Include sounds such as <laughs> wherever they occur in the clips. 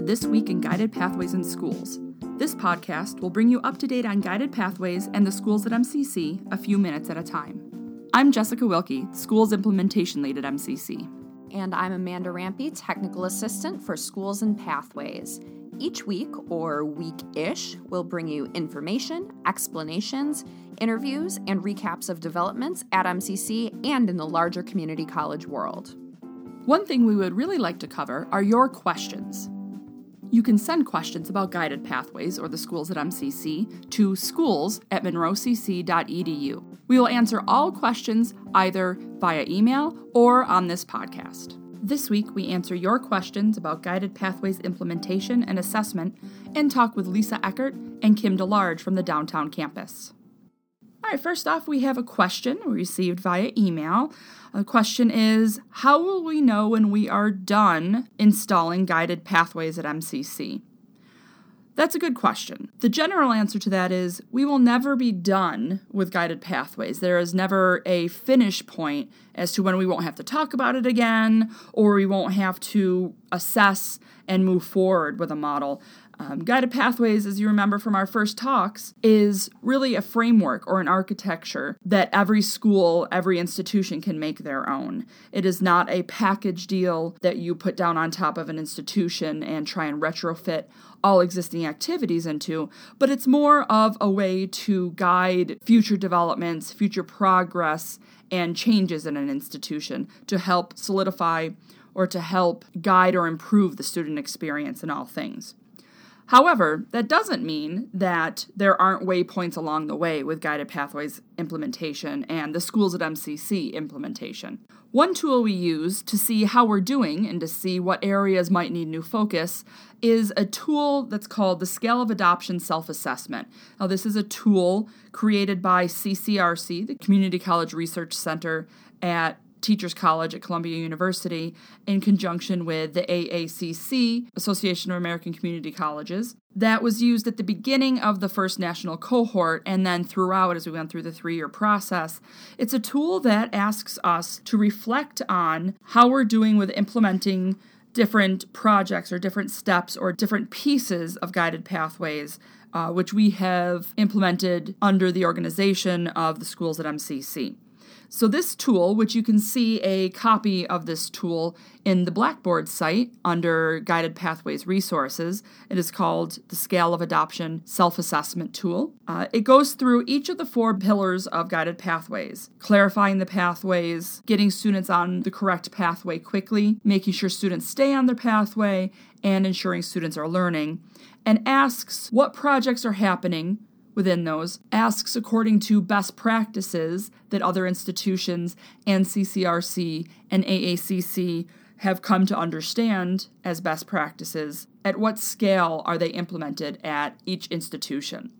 to This Week in Guided Pathways in Schools. This podcast will bring you up to date on guided pathways and the schools at MCC a few minutes at a time. I'm Jessica Wilkie, Schools Implementation Lead at MCC. And I'm Amanda Rampy, Technical Assistant for Schools and Pathways. Each week, or week ish, we'll bring you information, explanations, interviews, and recaps of developments at MCC and in the larger community college world. One thing we would really like to cover are your questions. You can send questions about guided pathways or the schools at MCC to schools at monroecc.edu. We will answer all questions either via email or on this podcast. This week, we answer your questions about guided pathways implementation and assessment and talk with Lisa Ekiert and Kim DeLardge from the downtown campus. All right, first off, we have a question we received via email. The question is How will we know when we are done installing guided pathways at MCC? That's a good question. The general answer to that is we will never be done with guided pathways. There is never a finish point as to when we won't have to talk about it again or we won't have to assess and move forward with a model. Um, Guided Pathways, as you remember from our first talks, is really a framework or an architecture that every school, every institution can make their own. It is not a package deal that you put down on top of an institution and try and retrofit all existing activities into, but it's more of a way to guide future developments, future progress, and changes in an institution to help solidify or to help guide or improve the student experience in all things. However, that doesn't mean that there aren't waypoints along the way with Guided Pathways implementation and the Schools at MCC implementation. One tool we use to see how we're doing and to see what areas might need new focus is a tool that's called the Scale of Adoption Self Assessment. Now, this is a tool created by CCRC, the Community College Research Center at Teachers College at Columbia University in conjunction with the AACC, Association of American Community Colleges. That was used at the beginning of the first national cohort and then throughout as we went through the three year process. It's a tool that asks us to reflect on how we're doing with implementing different projects or different steps or different pieces of guided pathways. Uh, which we have implemented under the organization of the schools at MCC. So, this tool, which you can see a copy of this tool in the Blackboard site under Guided Pathways Resources, it is called the Scale of Adoption Self Assessment Tool. Uh, it goes through each of the four pillars of Guided Pathways clarifying the pathways, getting students on the correct pathway quickly, making sure students stay on their pathway, and ensuring students are learning, and asks what projects are happening within those asks according to best practices that other institutions and CCRC and AACC have come to understand as best practices. At what scale are they implemented at each institution?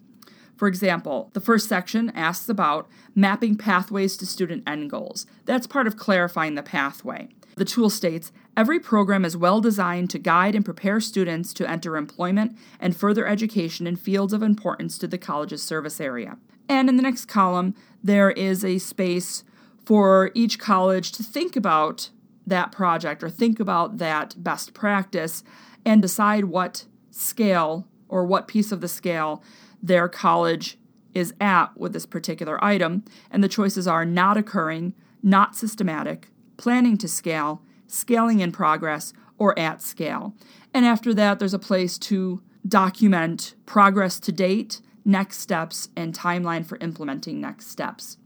For example, the first section asks about mapping pathways to student end goals. That's part of clarifying the pathway. The tool states every program is well designed to guide and prepare students to enter employment and further education in fields of importance to the college's service area. And in the next column, there is a space for each college to think about that project or think about that best practice and decide what scale or what piece of the scale their college is at with this particular item, and the choices are not occurring, not systematic, planning to scale, scaling in progress, or at scale. And after that, there's a place to document progress to date, next steps, and timeline for implementing next steps.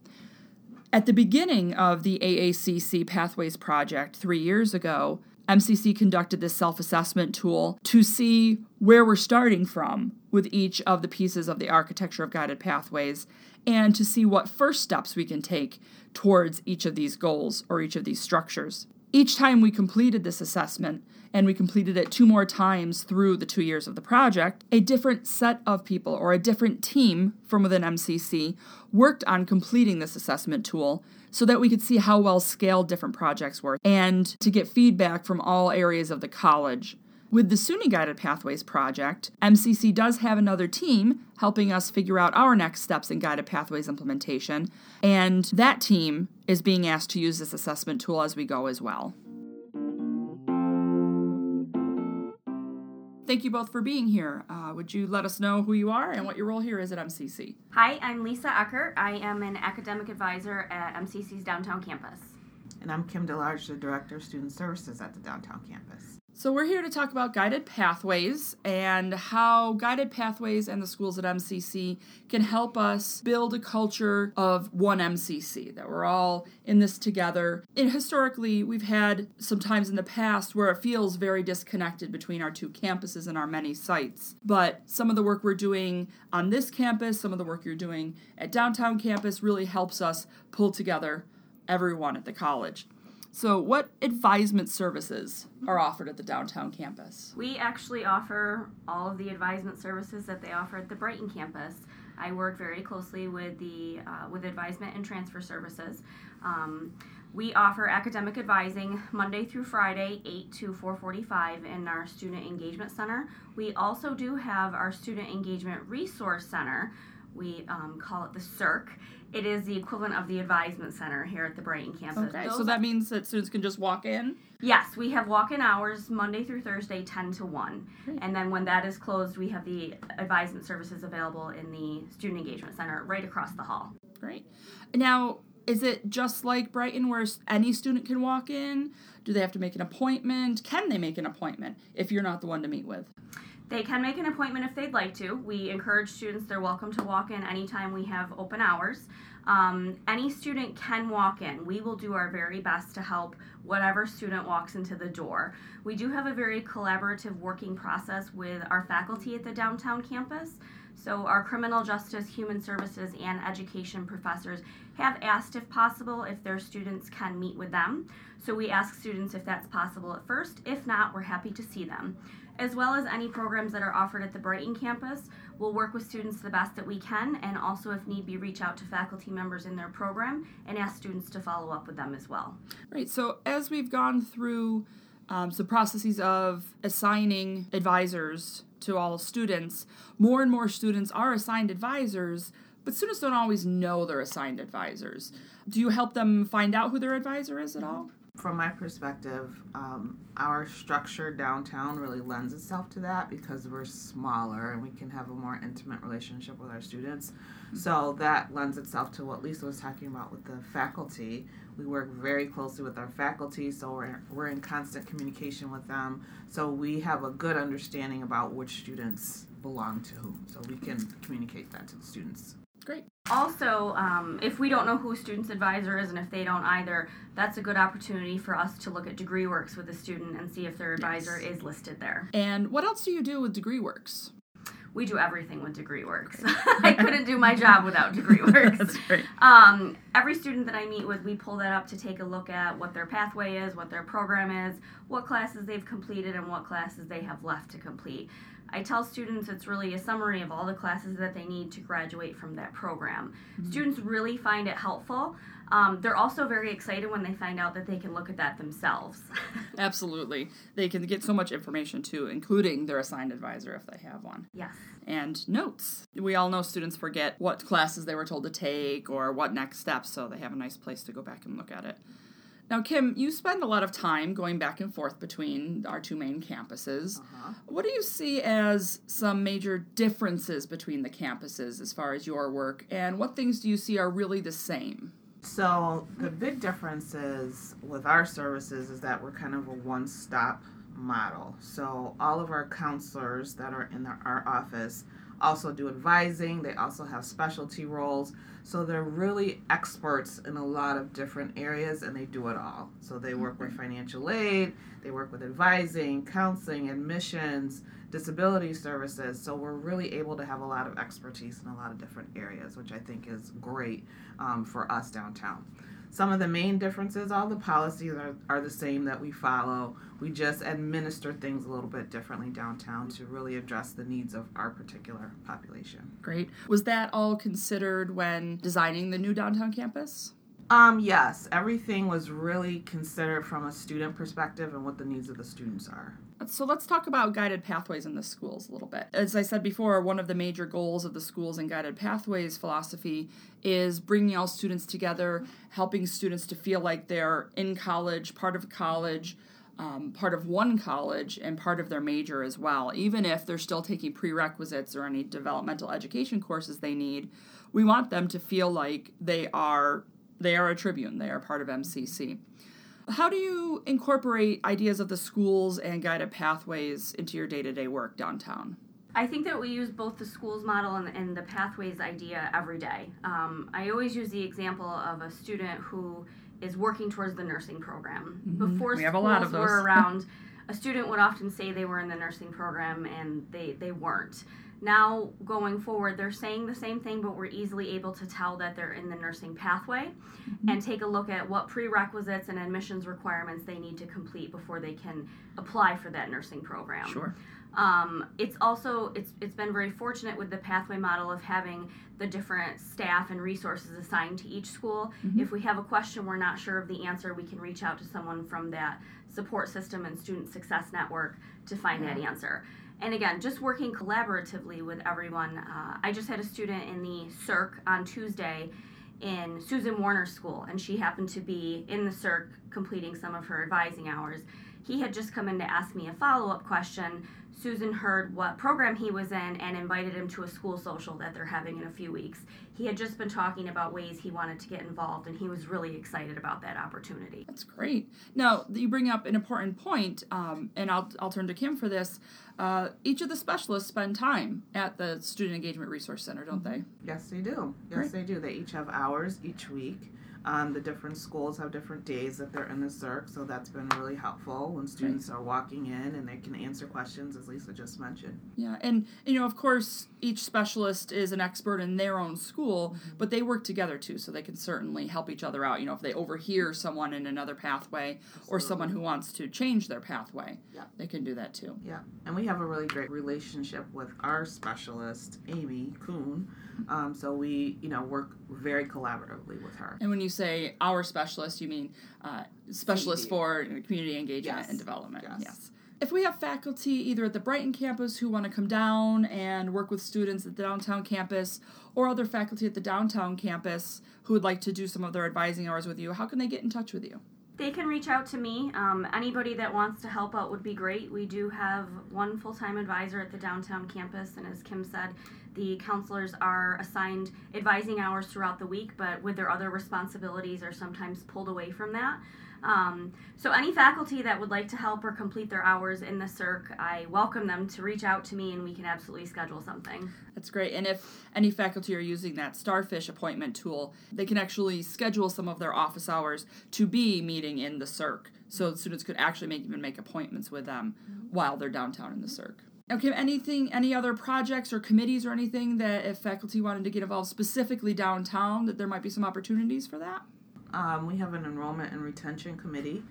At the beginning of the AACC Pathways Project three years ago, MCC conducted this self assessment tool to see where we're starting from with each of the pieces of the architecture of guided pathways and to see what first steps we can take towards each of these goals or each of these structures. Each time we completed this assessment, and we completed it two more times through the two years of the project, a different set of people or a different team from within MCC worked on completing this assessment tool so that we could see how well scaled different projects were and to get feedback from all areas of the college. With the SUNY Guided Pathways project, MCC does have another team helping us figure out our next steps in Guided Pathways implementation, and that team is being asked to use this assessment tool as we go as well. thank you both for being here. Uh, would you let us know who you are and what your role here is at MCC? Hi, I'm Lisa Ekiert. I am an academic advisor at MCC's downtown campus. And I'm Kim DeLardge, the Director of Student Services at the downtown campus. So, we're here to talk about guided pathways and how guided pathways and the schools at MCC can help us build a culture of one MCC, that we're all in this together. And historically, we've had some times in the past where it feels very disconnected between our two campuses and our many sites. But some of the work we're doing on this campus, some of the work you're doing at downtown campus really helps us pull together everyone at the college. So, what advisement services are offered at the downtown campus? We actually offer all of the advisement services that they offer at the Brighton campus. I work very closely with the uh, with advisement and transfer services. Um, we offer academic advising Monday through Friday, 8 to 4:45 in our student engagement center. We also do have our student engagement resource center. We um, call it the CIRC. It is the equivalent of the advisement center here at the Brighton campus. Okay, Those so that means that students can just walk in? Yes, we have walk in hours Monday through Thursday, 10 to 1. Great. And then when that is closed, we have the advisement services available in the Student Engagement Center right across the hall. Great. Now, is it just like Brighton where any student can walk in? Do they have to make an appointment? Can they make an appointment if you're not the one to meet with? They can make an appointment if they'd like to. We encourage students, they're welcome to walk in anytime we have open hours. Um, any student can walk in. We will do our very best to help whatever student walks into the door. We do have a very collaborative working process with our faculty at the downtown campus. So, our criminal justice, human services, and education professors have asked if possible if their students can meet with them. So, we ask students if that's possible at first. If not, we're happy to see them. As well as any programs that are offered at the Brighton campus, we'll work with students the best that we can, and also, if need be, reach out to faculty members in their program and ask students to follow up with them as well. Right. So, as we've gone through um, some processes of assigning advisors to all students, more and more students are assigned advisors, but students don't always know they're assigned advisors. Do you help them find out who their advisor is at all? From my perspective, um, our structure downtown really lends itself to that because we're smaller and we can have a more intimate relationship with our students. So that lends itself to what Lisa was talking about with the faculty. We work very closely with our faculty, so we're, we're in constant communication with them. So we have a good understanding about which students belong to whom. So we can communicate that to the students. Great. Also, um, if we don't know who a student's advisor is and if they don't either, that's a good opportunity for us to look at degree works with a student and see if their advisor Yes. is listed there. And what else do you do with Degree Works? We do everything with degree works. <laughs> I couldn't do my job without degree <laughs> works. That's great. Um, every student that I meet with, we pull that up to take a look at what their pathway is, what their program is, what classes they've completed, and what classes they have left to complete. I tell students it's really a summary of all the classes that they need to graduate from that program. Students really find it helpful. Um, they're also very excited when they find out that they can look at that themselves. <laughs> Absolutely. They can get so much information too, including their assigned advisor if they have one. yes. And notes. We all know students forget what classes they were told to take or what next steps, so they have a nice place to go back and look at it. Now, Kim, you spend a lot of time going back and forth between our two main campuses. Uh-huh. What do you see as some major differences between the campuses as far as your work, and what things do you see are really the same? So the big difference is with our services is that we're kind of a one-stop model. So all of our counselors that are in our, our office also do advising. They also have specialty roles. So they're really experts in a lot of different areas and they do it all. So they work with financial aid, they work with advising, counseling, admissions, disability services. So we're really able to have a lot of expertise in a lot of different areas, which I think is great um, for us downtown. Some of the main differences, all the policies are, are the same that we follow. We just administer things a little bit differently downtown to really address the needs of our particular population. Great. Was that all considered when designing the new downtown campus? Um, yes, everything was really considered from a student perspective and what the needs of the students are. So let's talk about guided pathways in the schools a little bit. As I said before, one of the major goals of the schools and guided pathways philosophy is bringing all students together, helping students to feel like they're in college, part of college, um, part of one college and part of their major as well, even if they're still taking prerequisites or any developmental education courses they need. We want them to feel like they are they are a Tribune, they are part of MCC. How do you incorporate ideas of the schools and guided pathways into your day to day work downtown? I think that we use both the schools model and, and the pathways idea every day. Um, I always use the example of a student who is working towards the nursing program. Mm-hmm. Before we have a schools lot of those. were around, <laughs> a student would often say they were in the nursing program and they, they weren't. Now, going forward, they're saying the same thing, but we're easily able to tell that they're in the nursing pathway Mm-hmm. and take a look at what prerequisites and admissions requirements they need to complete before they can apply for that nursing program. Sure. Um, it's also it's it's been very fortunate with the pathway model of having the different staff and resources assigned to each school. If we have a question we're not sure of the answer, we can reach out to someone from that support system and student success network to find that answer. And again, just working collaboratively with everyone. Uh, I just had a student in the CERC on Tuesday in Susan Warner's school, and she happened to be in the CERC completing some of her advising hours. He had just come in to ask me a follow up question. Susan heard what program he was in and invited him to a school social that they're having in a few weeks. He had just been talking about ways he wanted to get involved, and he was really excited about that opportunity. That's great. Now, you bring up an important point, um, and I'll, I'll turn to Kim for this. Uh, each of the specialists spend time at the Student Engagement Resource Center, don't they? Yes, they do. Yes, Great. they do. They each have hours each week. Um, the different schools have different days that they're in the CERC, so that's been really helpful when students are walking in and they can answer questions, as Lisa just mentioned. Yeah, and you know, of course, each specialist is an expert in their own school, Mm-hmm. but they work together too, so they can certainly help each other out. You know, if they overhear someone in another pathway or someone who wants to change their pathway, Yeah. they can do that too. Yeah, and we have a really great relationship with our specialist, Amy Kuhn. Um, so we, you know, work very collaboratively with her. And when you say our specialist, you mean uh, specialist for community engagement Yes. and development. Yes. If we have faculty either at the Brighton campus who want to come down and work with students at the downtown campus, or other faculty at the downtown campus who would like to do some of their advising hours with you, how can they get in touch with you? They can reach out to me. Um, anybody that wants to help out would be great. We do have one full time advisor at the downtown campus, and as Kim said, the counselors are assigned advising hours throughout the week, but with their other responsibilities are sometimes pulled away from that. Um, so, any faculty that would like to help or complete their hours in the CERC, I welcome them to reach out to me and we can absolutely schedule something. That's great. And if any faculty are using that Starfish appointment tool, they can actually schedule some of their office hours to be meeting in the CERC. So students could actually make even make appointments with them while they're downtown in the CERC. Okay, anything, any other projects or committees or anything that if faculty wanted to get involved specifically downtown, that there might be some opportunities for that? Um, we have an enrollment and retention committee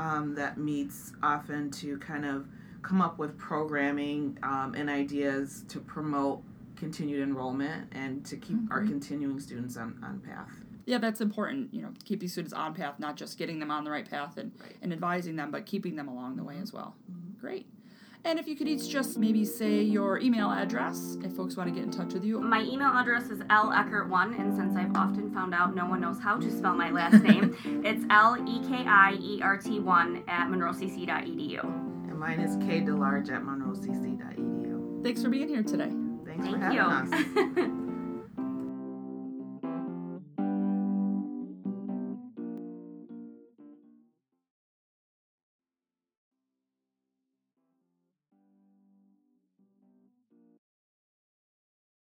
um, that meets often to kind of come up with programming um, and ideas to promote continued enrollment and to keep our continuing students on, on path. Yeah, that's important, you know, keep these students on path, not just getting them on the right path and, and advising them, but keeping them along the way as well. Great. And if you could each just maybe say your email address if folks want to get in touch with you. My email address is lekiert1, and since I've often found out no one knows how to spell my last <laughs> name, it's L E K I E R T 1 at monroecc.edu. And mine is kdelardge at monroecc.edu. Thanks for being here today. Thanks for Thank having us. you. <laughs>